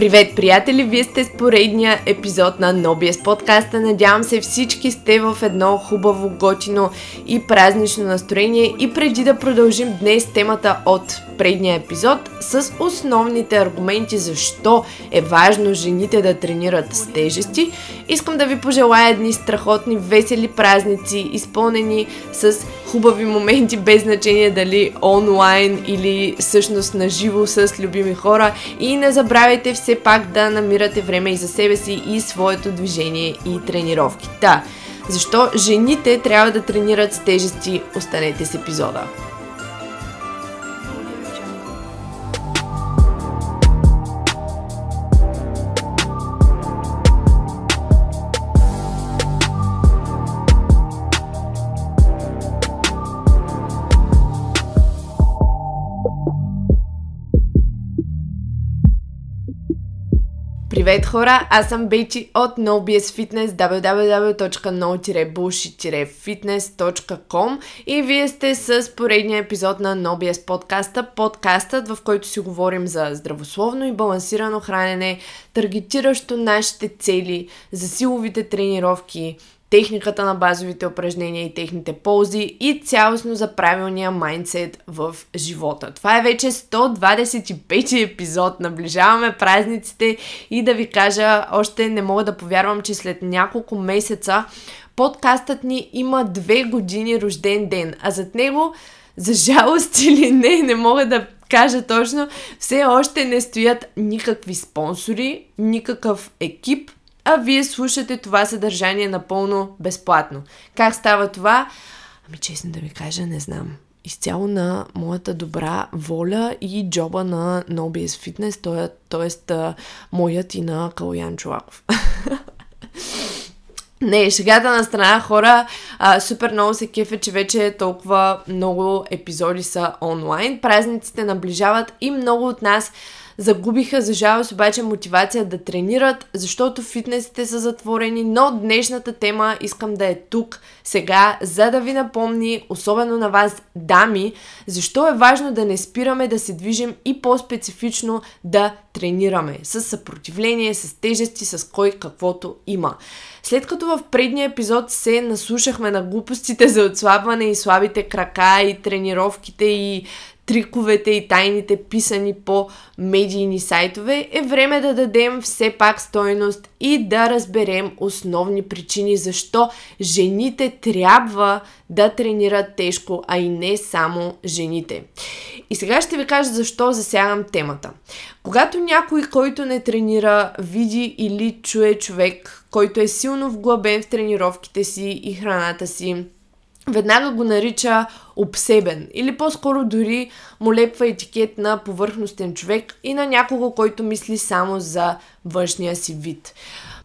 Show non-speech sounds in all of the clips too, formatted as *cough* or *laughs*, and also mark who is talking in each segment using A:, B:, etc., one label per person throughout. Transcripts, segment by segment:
A: Привет, приятели! Вие сте с поредния епизод на Nobies подкаста. Надявам се всички сте в едно хубаво, готино и празнично настроение. И преди да продължим днес темата от предния епизод с основните аргументи защо е важно жените да тренират с тежести, искам да ви пожелая едни страхотни, весели празници, изпълнени с хубави моменти, без значение дали онлайн или всъщност на живо с любими хора. И не забравяйте все пак да намирате време и за себе си и своето движение и тренировки. Да, защо жените трябва да тренират с тежести? Останете с епизода. Привет хора, аз съм Бейчи от NoBS Fitness www.no-bullshit-fitness.com и вие сте с поредния епизод на NoBS подкаста, подкастът в който си говорим за здравословно и балансирано хранене, таргетиращо нашите цели, за силовите тренировки, техниката на базовите упражнения и техните ползи и цялостно за правилния майндсет в живота. Това е вече 125 епизод. Наближаваме празниците и да ви кажа, още не мога да повярвам, че след няколко месеца подкастът ни има две години рожден ден, а зад него, за жалост или не, не мога да кажа точно, все още не стоят никакви спонсори, никакъв екип, а вие слушате това съдържание напълно безплатно. Как става това? Ами честно да ви кажа, не знам. Изцяло на моята добра воля и джоба на NoBS Fitness, т.е. моят и на Калоян Чулаков. *laughs* Не, шегата на страна хора, а, супер много се кефе, че вече толкова много епизоди са онлайн. Празниците наближават и много от нас Загубиха за жалост обаче мотивация да тренират, защото фитнесите са затворени, но днешната тема искам да е тук, сега, за да ви напомни, особено на вас, дами, защо е важно да не спираме да се движим и по-специфично да тренираме с съпротивление, с тежести, с кой каквото има. След като в предния епизод се наслушахме на глупостите за отслабване и слабите крака и тренировките и триковете и тайните писани по медийни сайтове, е време да дадем все пак стойност и да разберем основни причини защо жените трябва да тренират тежко, а и не само жените. И сега ще ви кажа защо засягам темата. Когато някой, който не тренира, види или чуе човек, който е силно вглъбен в тренировките си и храната си, веднага го нарича обсебен или по-скоро дори му лепва етикет на повърхностен човек и на някого, който мисли само за външния си вид.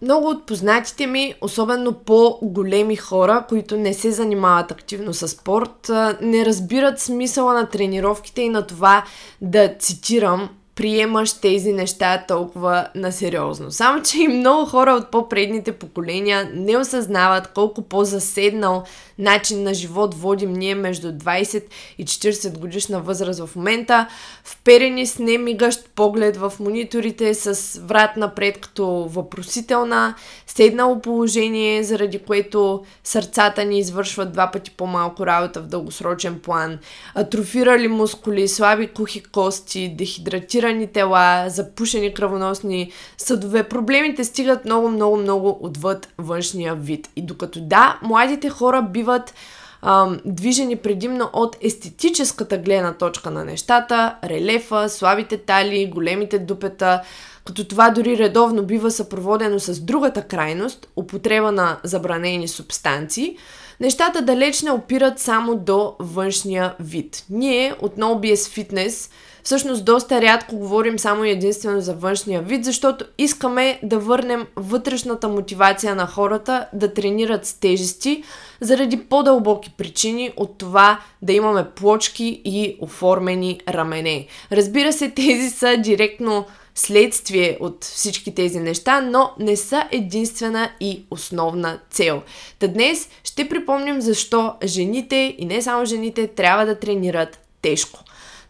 A: Много от познатите ми, особено по-големи хора, които не се занимават активно с спорт, не разбират смисъла на тренировките и на това да цитирам приемаш тези неща толкова насериозно. Само, че и много хора от по-предните поколения не осъзнават колко по-заседнал начин на живот водим ние между 20 и 40 годишна възраст в момента, вперени с немигащ поглед в мониторите, с врат напред като въпросителна, седнало положение, заради което сърцата ни извършват два пъти по-малко работа в дългосрочен план, атрофирали мускули, слаби кухи кости, дехидратирани тела, запушени кръвоносни съдове. Проблемите стигат много, много, много отвъд външния вид. И докато да, младите хора биват ам, движени предимно от естетическата гледна точка на нещата, релефа, слабите талии, големите дупета, като това дори редовно бива съпроводено с другата крайност, употреба на забранени субстанции, нещата далеч не опират само до външния вид. Ние от NoBS Fitness всъщност доста рядко говорим само единствено за външния вид, защото искаме да върнем вътрешната мотивация на хората да тренират с тежести, заради по-дълбоки причини от това да имаме плочки и оформени рамене. Разбира се, тези са директно следствие от всички тези неща, но не са единствена и основна цел. Та днес ще припомним защо жените и не само жените трябва да тренират тежко.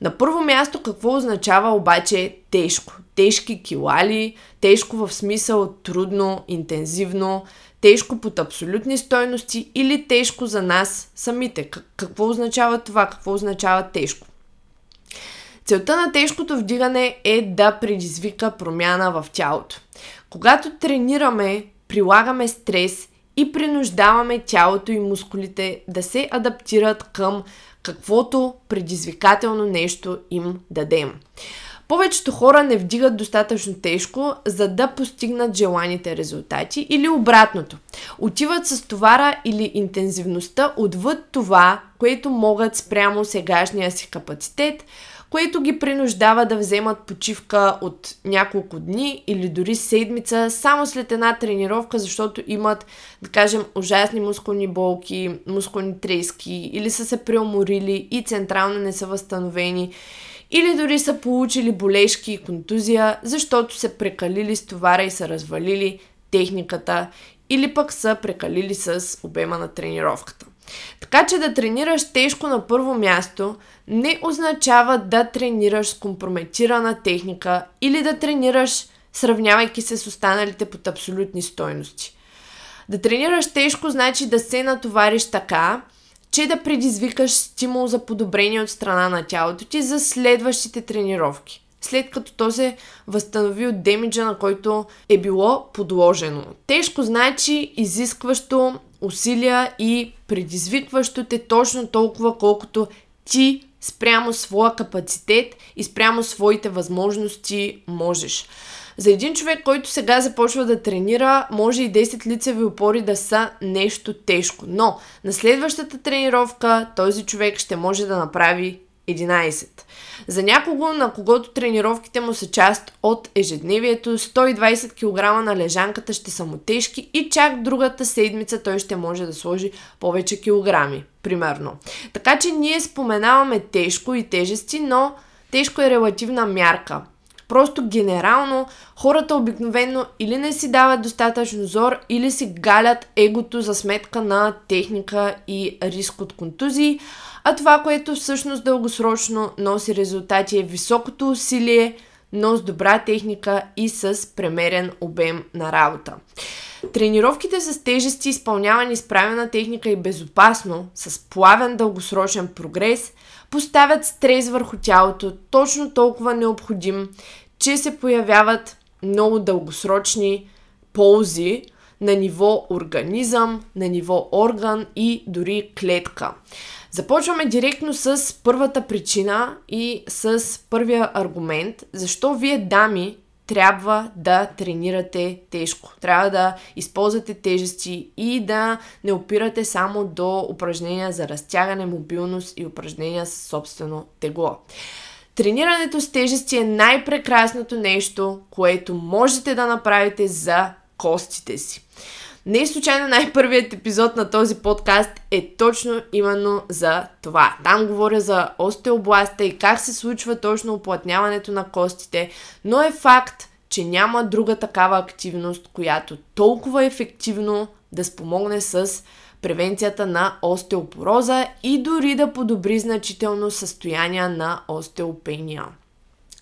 A: На първо място, какво означава обаче тежко? Тежки килали, тежко в смисъл трудно, интензивно, тежко под абсолютни стойности или тежко за нас самите. Какво означава това? Какво означава тежко? Целта на тежкото вдигане е да предизвика промяна в тялото. Когато тренираме, прилагаме стрес и принуждаваме тялото и мускулите да се адаптират към каквото предизвикателно нещо им дадем. Повечето хора не вдигат достатъчно тежко, за да постигнат желаните резултати или обратното. Отиват с товара или интензивността отвъд това, което могат спрямо сегашния си капацитет, което ги принуждава да вземат почивка от няколко дни или дори седмица само след една тренировка, защото имат, да кажем, ужасни мускулни болки, мускулни трески или са се преуморили и централно не са възстановени или дори са получили болешки и контузия, защото са прекалили с товара и са развалили техниката или пък са прекалили с обема на тренировката. Така че да тренираш тежко на първо място не означава да тренираш с компрометирана техника или да тренираш сравнявайки се с останалите под абсолютни стойности. Да тренираш тежко значи да се натовариш така, че да предизвикаш стимул за подобрение от страна на тялото ти за следващите тренировки. След като то се възстанови от демиджа, на който е било подложено. Тежко значи изискващо усилия и предизвикващо те точно толкова, колкото ти спрямо своя капацитет и спрямо своите възможности можеш. За един човек, който сега започва да тренира, може и 10 лицеви опори да са нещо тежко. Но на следващата тренировка този човек ще може да направи 11. За някого, на когото тренировките му са част от ежедневието, 120 кг на лежанката ще са му тежки и чак другата седмица той ще може да сложи повече килограми, примерно. Така че ние споменаваме тежко и тежести, но тежко е релативна мярка. Просто генерално хората обикновено или не си дават достатъчно зор, или си галят егото за сметка на техника и риск от контузии, а това, което всъщност дългосрочно носи резултати е високото усилие, но с добра техника и с премерен обем на работа. Тренировките с тежести, изпълнявани с правилна техника и безопасно, с плавен дългосрочен прогрес, поставят стрес върху тялото, точно толкова необходим, че се появяват много дългосрочни ползи на ниво организъм, на ниво орган и дори клетка. Започваме директно с първата причина и с първия аргумент, защо вие дами трябва да тренирате тежко. Трябва да използвате тежести и да не опирате само до упражнения за разтягане, мобилност и упражнения с собствено тегло. Тренирането с тежести е най-прекрасното нещо, което можете да направите за костите си. Не е случайно най-първият епизод на този подкаст е точно именно за това. Там говоря за остеобласта и как се случва точно оплътняването на костите, но е факт, че няма друга такава активност, която толкова ефективно да спомогне с превенцията на остеопороза и дори да подобри значително състояние на остеопения.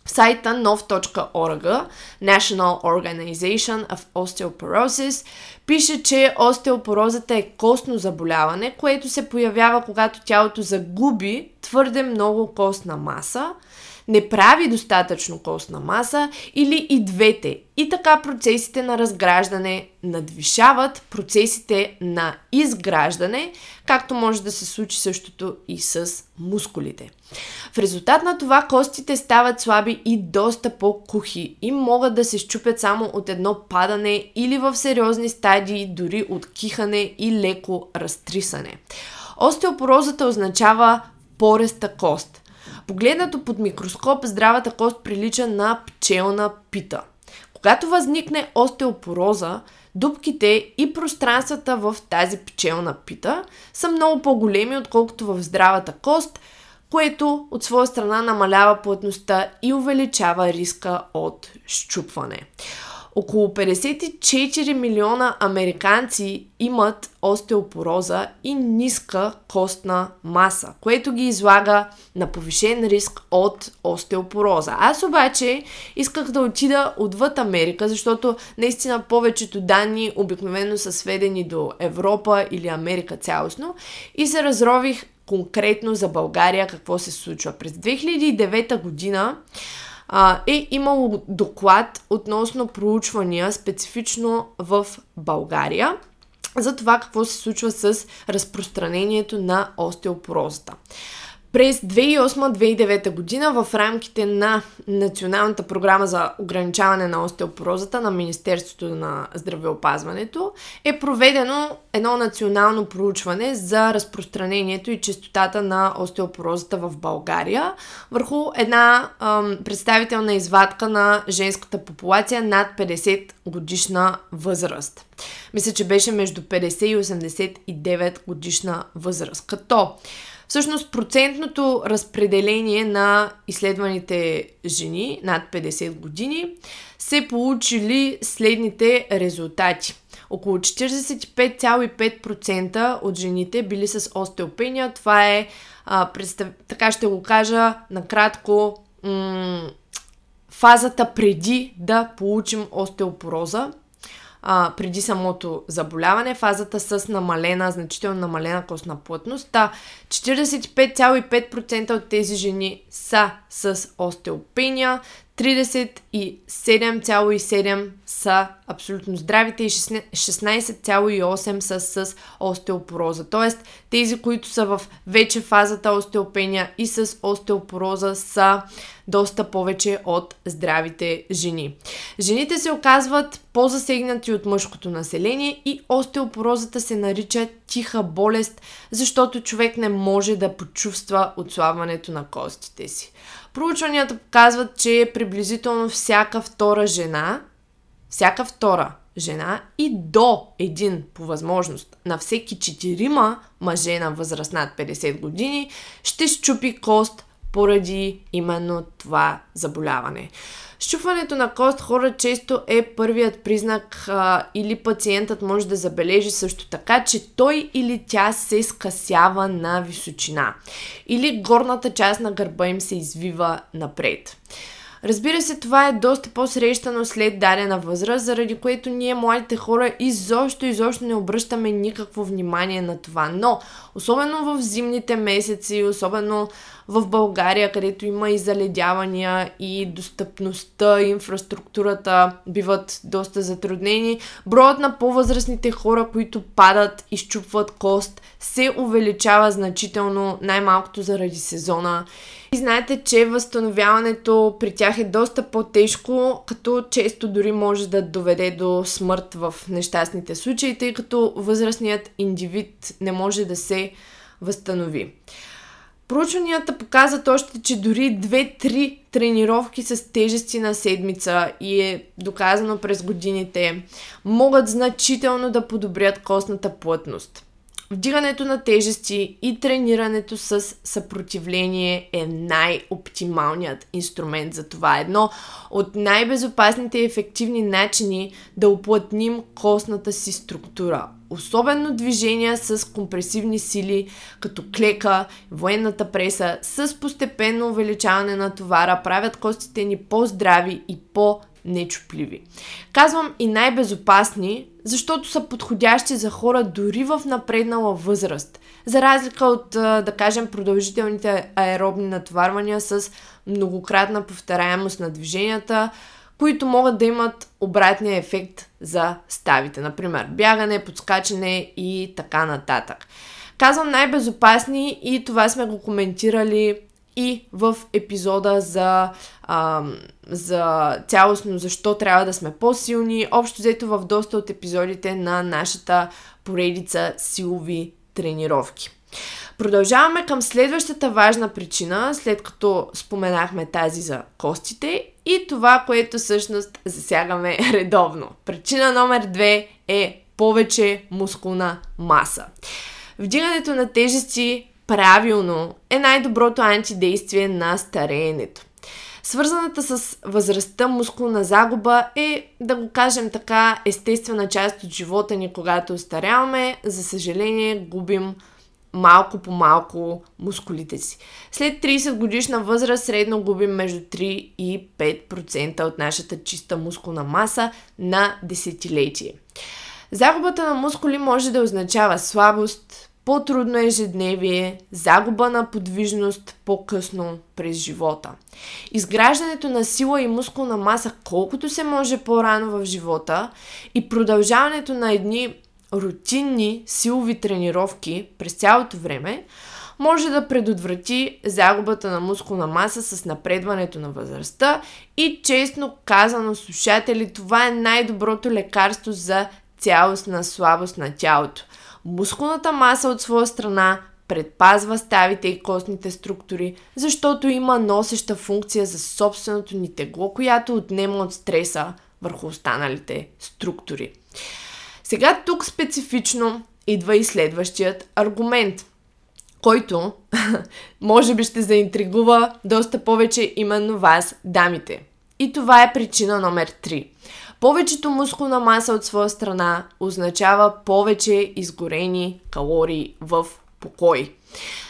A: В сайта nov.org, National Organization of Osteoporosis, пише, че остеопорозата е костно заболяване, което се появява когато тялото загуби твърде много костна маса – не прави достатъчно костна маса или и двете. И така процесите на разграждане надвишават процесите на изграждане, както може да се случи същото и с мускулите. В резултат на това костите стават слаби и доста по-кухи и могат да се щупят само от едно падане или в сериозни стадии дори от кихане и леко разтрисане. Остеопорозата означава пореста кост – Погледнато под микроскоп, здравата кост прилича на пчелна пита. Когато възникне остеопороза, дубките и пространствата в тази пчелна пита са много по-големи, отколкото в здравата кост, което от своя страна намалява плътността и увеличава риска от щупване. Около 54 милиона американци имат остеопороза и ниска костна маса, което ги излага на повишен риск от остеопороза. Аз обаче исках да отида отвъд Америка, защото наистина повечето данни обикновено са сведени до Европа или Америка цялостно и се разрових конкретно за България какво се случва. През 2009 година а, е имало доклад относно проучвания специфично в България за това какво се случва с разпространението на остеопорозата. През 2008-2009 година в рамките на Националната програма за ограничаване на остеопорозата на Министерството на здравеопазването е проведено едно национално проучване за разпространението и частотата на остеопорозата в България върху една ам, представителна извадка на женската популация над 50 годишна възраст. Мисля, че беше между 50 и 89 годишна възраст. Като Всъщност процентното разпределение на изследваните жени над 50 години се получили следните резултати. Около 45,5% от жените били с остеопения. Това е, а, представ... така ще го кажа накратко, м- фазата преди да получим остеопороза а, преди самото заболяване, фазата с намалена, значително намалена костна плътност. Та 45,5% от тези жени са с остеопения, 37,7% са абсолютно здравите и 16,8% са с остеопороза. Тоест, тези, които са в вече фазата остеопения и с остеопороза са доста повече от здравите жени. Жените се оказват по-засегнати от мъжкото население и остеопорозата се нарича тиха болест, защото човек не може да почувства отслабването на костите си. Проучванията показват, че приблизително всяка втора жена, всяка втора жена и до един по възможност на всеки четирима мъже на възраст над 50 години ще щупи кост поради именно това заболяване. Щупването на кост хора често е първият признак а, или пациентът може да забележи също така, че той или тя се скъсява на височина или горната част на гърба им се извива напред. Разбира се, това е доста по-срещано след дадена възраст, заради което ние, младите хора, изобщо, изобщо не обръщаме никакво внимание на това. Но, особено в зимните месеци, особено в България, където има и заледявания и достъпността, инфраструктурата биват доста затруднени, броят на по-възрастните хора, които падат и щупват кост, се увеличава значително, най-малкото заради сезона. И знаете, че възстановяването при тях е доста по-тежко, като често дори може да доведе до смърт в нещастните случаи, тъй като възрастният индивид не може да се възстанови. Проучванията показват още, че дори 2-3 тренировки с тежести на седмица и е доказано през годините могат значително да подобрят костната плътност. Вдигането на тежести и тренирането с съпротивление е най-оптималният инструмент за това. Едно от най-безопасните и ефективни начини да уплътним костната си структура. Особено движения с компресивни сили, като клека, военната преса, с постепенно увеличаване на товара, правят костите ни по-здрави и по нечупливи. Казвам и най-безопасни, защото са подходящи за хора дори в напреднала възраст. За разлика от, да кажем, продължителните аеробни натоварвания с многократна повторяемост на движенията, които могат да имат обратния ефект за ставите. Например, бягане, подскачане и така нататък. Казвам най-безопасни и това сме го коментирали и в епизода за, а, за цялостно защо трябва да сме по-силни. Общо взето в доста от епизодите на нашата поредица силови тренировки. Продължаваме към следващата важна причина, след като споменахме тази за костите и това, което всъщност засягаме *laughs* редовно. Причина номер две е повече мускулна маса. Вдигането на тежести правилно е най-доброто антидействие на стареенето. Свързаната с възрастта мускулна загуба е, да го кажем така, естествена част от живота ни, когато остаряваме. За съжаление, губим малко по малко мускулите си. След 30 годишна възраст средно губим между 3 и 5% от нашата чиста мускулна маса на десетилетие. Загубата на мускули може да означава слабост, по-трудно ежедневие, загуба на подвижност по-късно през живота. Изграждането на сила и мускулна маса колкото се може по-рано в живота и продължаването на едни рутинни силови тренировки през цялото време може да предотврати загубата на мускулна маса с напредването на възрастта и честно казано слушатели, това е най-доброто лекарство за цялостна слабост на тялото. Мускулната маса от своя страна предпазва ставите и костните структури, защото има носеща функция за собственото ни тегло, която отнема от стреса върху останалите структури. Сега тук специфично идва и следващият аргумент, който *laughs* може би ще заинтригува доста повече именно вас, дамите. И това е причина номер 3. Повечето мускулна маса от своя страна означава повече изгорени калории в покой.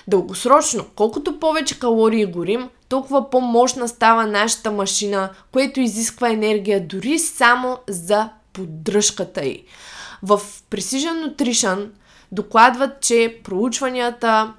A: Дългосрочно, колкото повече калории горим, толкова по-мощна става нашата машина, което изисква енергия дори само за поддръжката й. В Precision Nutrition докладват, че проучванията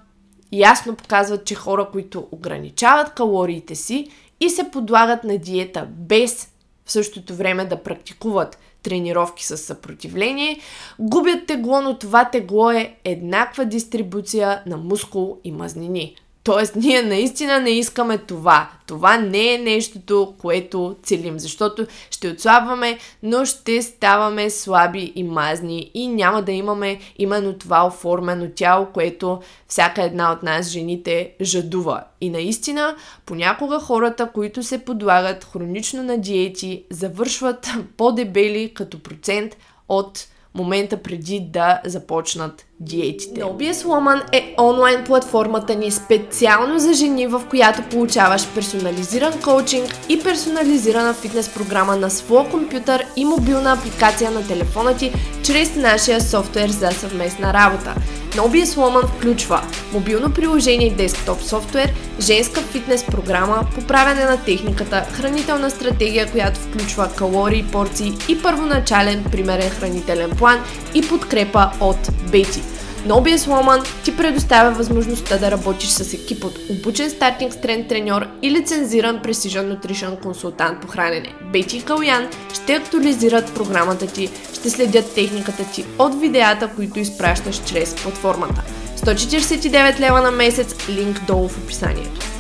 A: ясно показват, че хора, които ограничават калориите си и се подлагат на диета без в същото време да практикуват тренировки с съпротивление, губят тегло, но това тегло е еднаква дистрибуция на мускул и мазнини. Тоест, ние наистина не искаме това. Това не е нещото, което целим, защото ще отслабваме, но ще ставаме слаби и мазни и няма да имаме именно това оформено тяло, което всяка една от нас, жените, жадува. И наистина, понякога хората, които се подлагат хронично на диети, завършват *laughs* по-дебели като процент от момента преди да започнат диетите.
B: Nobies Woman е онлайн платформата ни специално за жени, в която получаваш персонализиран коучинг и персонализирана фитнес програма на своя компютър и мобилна апликация на телефона ти чрез нашия софтуер за съвместна работа. Nobies Woman включва мобилно приложение и десктоп софтуер, женска фитнес програма, поправяне на техниката, хранителна стратегия, която включва калории, порции и първоначален примерен хранителен план и подкрепа от Бети. Nobies Woman ти предоставя възможността да работиш с екип от обучен стартинг стрен треньор и лицензиран Precision Nutrition консултант по хранене. Бети и Калян ще актуализират програмата ти, ще следят техниката ти от видеята, които изпращаш чрез платформата. 149 лева на месец, линк долу в описанието.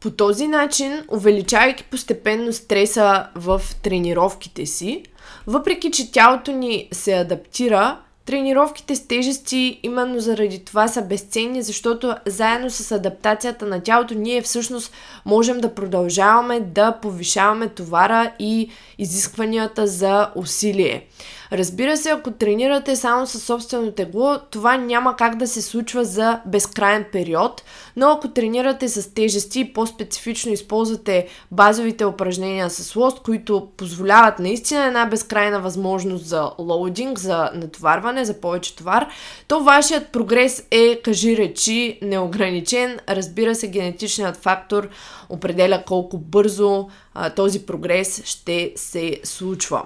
A: По този начин, увеличавайки постепенно стреса в тренировките си, въпреки, че тялото ни се адаптира, тренировките с тежести именно заради това са безценни, защото заедно с адаптацията на тялото ние всъщност можем да продължаваме да повишаваме товара и изискванията за усилие. Разбира се, ако тренирате само със собствено тегло, това няма как да се случва за безкрайен период, но ако тренирате с тежести и по-специфично използвате базовите упражнения с лост, които позволяват наистина една безкрайна възможност за лоудинг, за натоварване, за повече товар, то вашият прогрес е, кажи речи, неограничен. Разбира се, генетичният фактор определя колко бързо а, този прогрес ще се случва.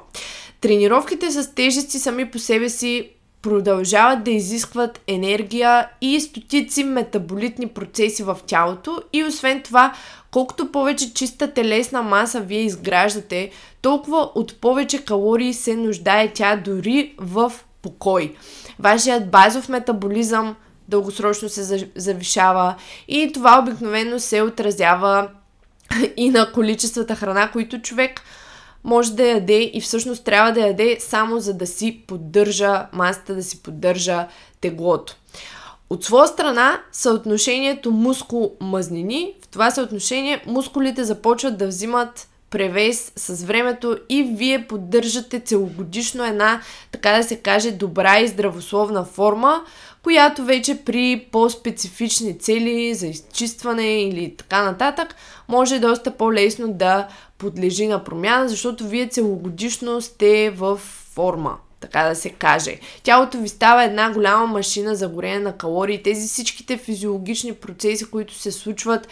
A: Тренировките с тежести сами по себе си продължават да изискват енергия и стотици метаболитни процеси в тялото и освен това, колкото повече чиста телесна маса вие изграждате, толкова от повече калории се нуждае тя дори в покой. Вашият базов метаболизъм дългосрочно се завишава и това обикновено се отразява *laughs* и на количествата храна, които човек може да яде и всъщност трябва да яде само за да си поддържа масата, да си поддържа теглото. От своя страна, съотношението мускул-мазнини, в това съотношение мускулите започват да взимат превес с времето и вие поддържате целогодишно една, така да се каже, добра и здравословна форма, която вече при по-специфични цели за изчистване или така нататък, може доста по-лесно да подлежи на промяна, защото вие целогодишно сте в форма така да се каже. Тялото ви става една голяма машина за горене на калории. Тези всичките физиологични процеси, които се случват,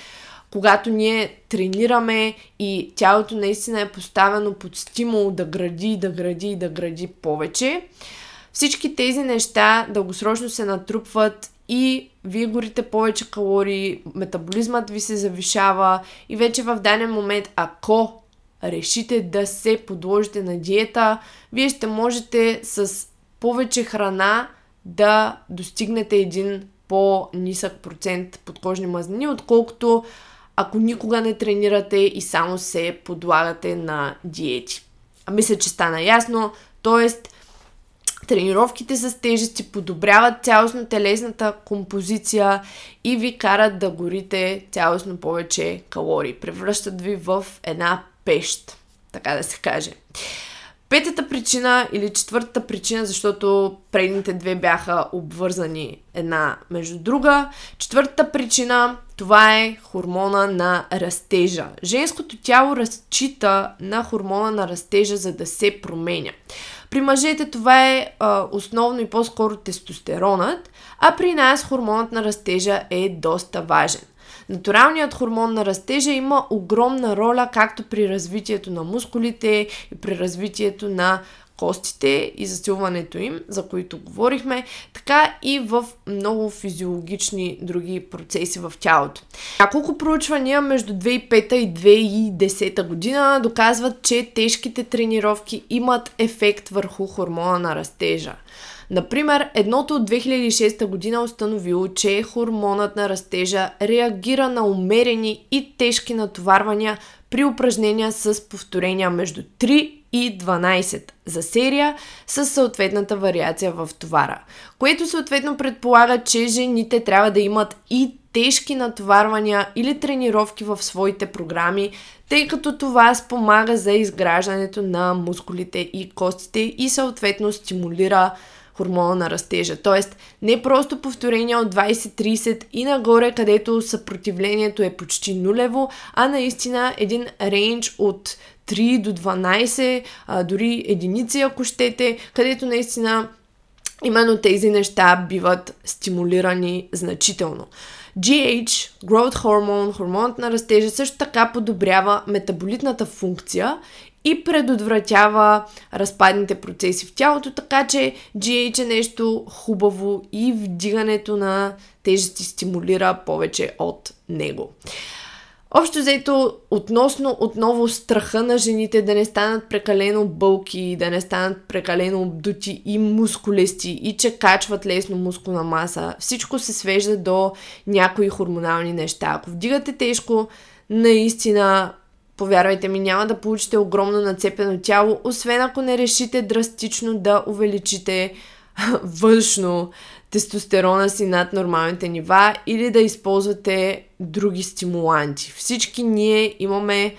A: когато ние тренираме и тялото наистина е поставено под стимул да гради, да гради, да гради повече. Всички тези неща дългосрочно се натрупват и вие горите повече калории, метаболизмът ви се завишава и вече в даден момент, ако решите да се подложите на диета, вие ще можете с повече храна да достигнете един по-нисък процент подкожни мазнини, отколкото ако никога не тренирате и само се подлагате на диети. А мисля, че стана ясно. Тоест, тренировките с тежести подобряват цялостно телесната композиция и ви карат да горите цялостно повече калории. Превръщат ви в една пещ, така да се каже. Петата причина или четвъртата причина, защото предните две бяха обвързани една между друга. Четвъртата причина, това е хормона на растежа. Женското тяло разчита на хормона на растежа, за да се променя. При мъжете това е а, основно и по-скоро тестостеронът, а при нас хормонът на растежа е доста важен. Натуралният хормон на растежа има огромна роля както при развитието на мускулите и при развитието на костите и засилването им, за които говорихме, така и в много физиологични други процеси в тялото. Няколко проучвания между 2005 и 2010 година доказват, че тежките тренировки имат ефект върху хормона на растежа. Например, едното от 2006 година установило, че хормонът на растежа реагира на умерени и тежки натоварвания при упражнения с повторения между 3 и 12 за серия с съответната вариация в товара, което съответно предполага, че жените трябва да имат и тежки натоварвания или тренировки в своите програми, тъй като това спомага за изграждането на мускулите и костите и съответно стимулира хормона на растежа. Тоест, не просто повторения от 20-30 и нагоре, където съпротивлението е почти нулево, а наистина един рейндж от 3 до 12, а, дори единици, ако щете, където наистина именно тези неща биват стимулирани значително. GH, Growth Hormone, хормонът на растежа, също така подобрява метаболитната функция и предотвратява разпадните процеси в тялото, така че GH е нещо хубаво и вдигането на тежести стимулира повече от него. Общо взето, относно отново страха на жените да не станат прекалено бълки, да не станат прекалено обдути и мускулести и че качват лесно мускулна маса, всичко се свежда до някои хормонални неща. Ако вдигате тежко, наистина Повярвайте ми, няма да получите огромно нацепено тяло, освен ако не решите драстично да увеличите *laughs* външно тестостерона си над нормалните нива или да използвате други стимуланти. Всички ние имаме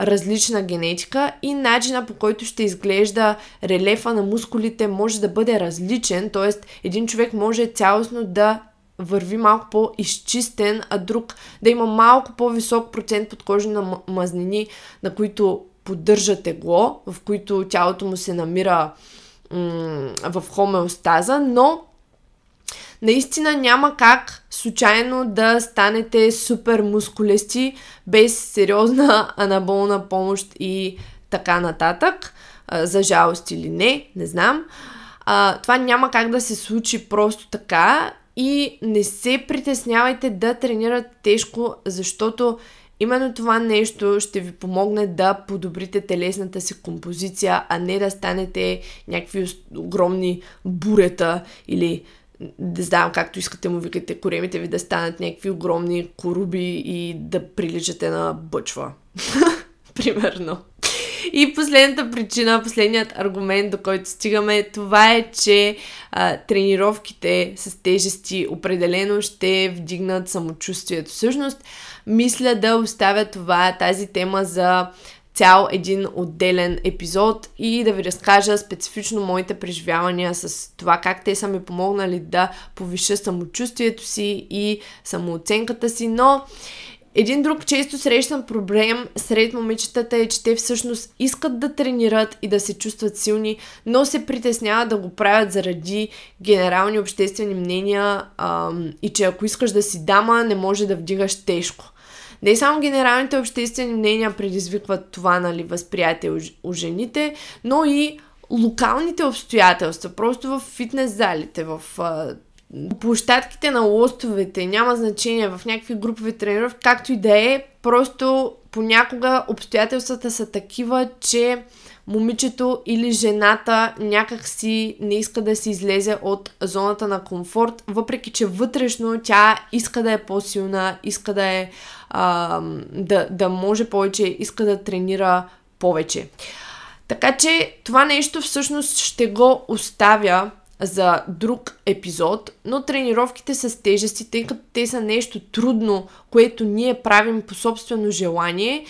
A: различна генетика и начина по който ще изглежда релефа на мускулите може да бъде различен, т.е. един човек може цялостно да върви малко по-изчистен, а друг да има малко по-висок процент подкожни на мазнини, на които поддържа тегло, в които тялото му се намира в хомеостаза, но наистина няма как случайно да станете супер мускулести без сериозна *laughs* анаболна помощ и така нататък. За жалост или не, не знам. А, това няма как да се случи просто така и не се притеснявайте да тренирате тежко, защото именно това нещо ще ви помогне да подобрите телесната си композиция, а не да станете някакви огромни бурета или не знам както искате му викате коремите ви да станат някакви огромни коруби и да приличате на бъчва. *laughs* Примерно. И последната причина, последният аргумент, до който стигаме, това е, че а, тренировките с тежести определено ще вдигнат самочувствието. Всъщност, мисля да оставя това, тази тема за цял един отделен епизод и да ви разкажа специфично моите преживявания с това как те са ми помогнали да повиша самочувствието си и самооценката си, но един друг често срещан проблем сред момичетата е, че те всъщност искат да тренират и да се чувстват силни, но се притесняват да го правят заради генерални обществени мнения ам, и че ако искаш да си дама, не може да вдигаш тежко. Не само генералните обществени мнения предизвикват това, нали, възприятие у, жените, но и локалните обстоятелства, просто в фитнес залите, в а, площадките на лостовете, няма значение в някакви групови тренировки, както и да е, просто понякога обстоятелствата са такива, че момичето или жената някак си не иска да се излезе от зоната на комфорт, въпреки че вътрешно тя иска да е по-силна, иска да е а, да, да може повече, иска да тренира повече. Така че това нещо всъщност ще го оставя за друг епизод, но тренировките с тежести, тъй като те са нещо трудно, което ние правим по собствено желание,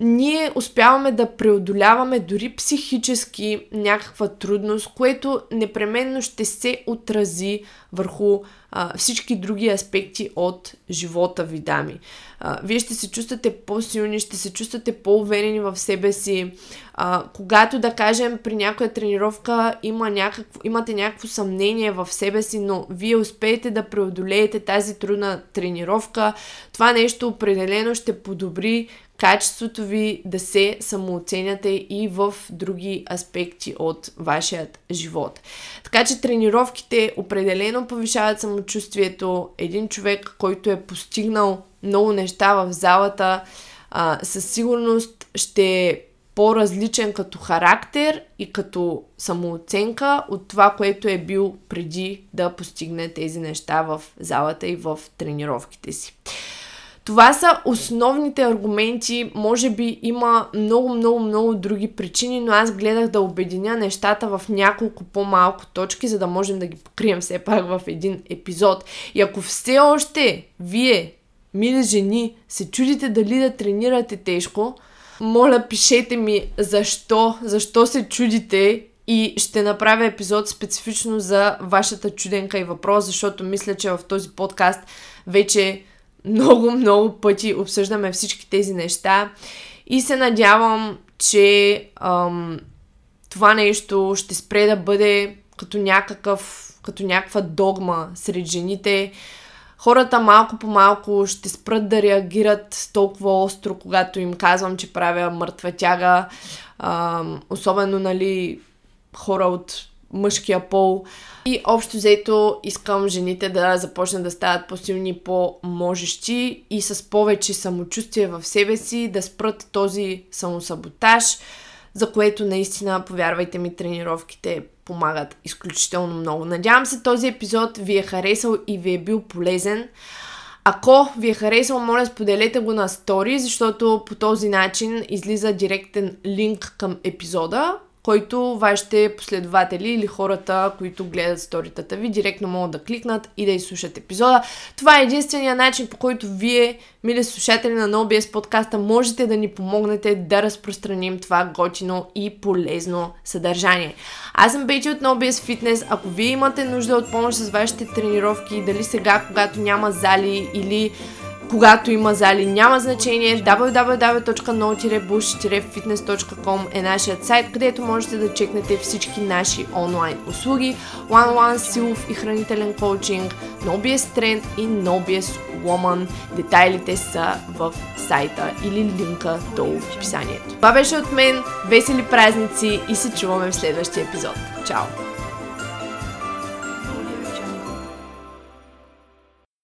A: ние успяваме да преодоляваме дори психически някаква трудност, което непременно ще се отрази върху а, всички други аспекти от живота ви, дами. А, вие ще се чувствате по-силни, ще се чувствате по-уверени в себе си. А, когато, да кажем, при някоя тренировка има някакво, имате някакво съмнение в себе си, но вие успеете да преодолеете тази трудна тренировка, това нещо определено ще подобри качеството ви да се самооценяте и в други аспекти от вашият живот. Така че тренировките определено повишават самочувствието. Един човек, който е постигнал много неща в залата, а, със сигурност ще е по-различен като характер и като самооценка от това, което е бил преди да постигне тези неща в залата и в тренировките си. Това са основните аргументи. Може би има много, много, много други причини, но аз гледах да обединя нещата в няколко по-малко точки, за да можем да ги покрием все пак в един епизод. И ако все още вие, мили жени, се чудите дали да тренирате тежко, моля, пишете ми защо, защо се чудите и ще направя епизод специфично за вашата чуденка и въпрос, защото мисля, че в този подкаст вече много, много пъти обсъждаме всички тези неща и се надявам, че ам, това нещо ще спре да бъде като някакъв, като някаква догма сред жените. Хората малко по малко ще спрат да реагират толкова остро, когато им казвам, че правя мъртва тяга. Ам, особено, нали, хора от мъжкия пол. И общо взето искам жените да започнат да стават по-силни, по-можещи и с повече самочувствие в себе си, да спрат този самосаботаж, за което наистина, повярвайте ми, тренировките помагат изключително много. Надявам се този епизод ви е харесал и ви е бил полезен. Ако ви е харесал, моля споделете го на стори, защото по този начин излиза директен линк към епизода, който вашите последователи или хората, които гледат сторитата ви, директно могат да кликнат и да изслушат епизода. Това е единствения начин, по който вие, мили слушатели на NoBS подкаста, можете да ни помогнете да разпространим това готино и полезно съдържание. Аз съм Бейти от NoBS Fitness. Ако вие имате нужда от помощ с вашите тренировки, дали сега, когато няма зали или когато има зали, няма значение. www.no-bush-fitness.com е нашият сайт, където можете да чекнете всички наши онлайн услуги, one-on-one силов и хранителен коучинг, NoBS Trend и NoBS Woman. Детайлите са в сайта или линка долу в описанието. Това беше от мен. Весели празници и се чуваме в следващия епизод. Чао!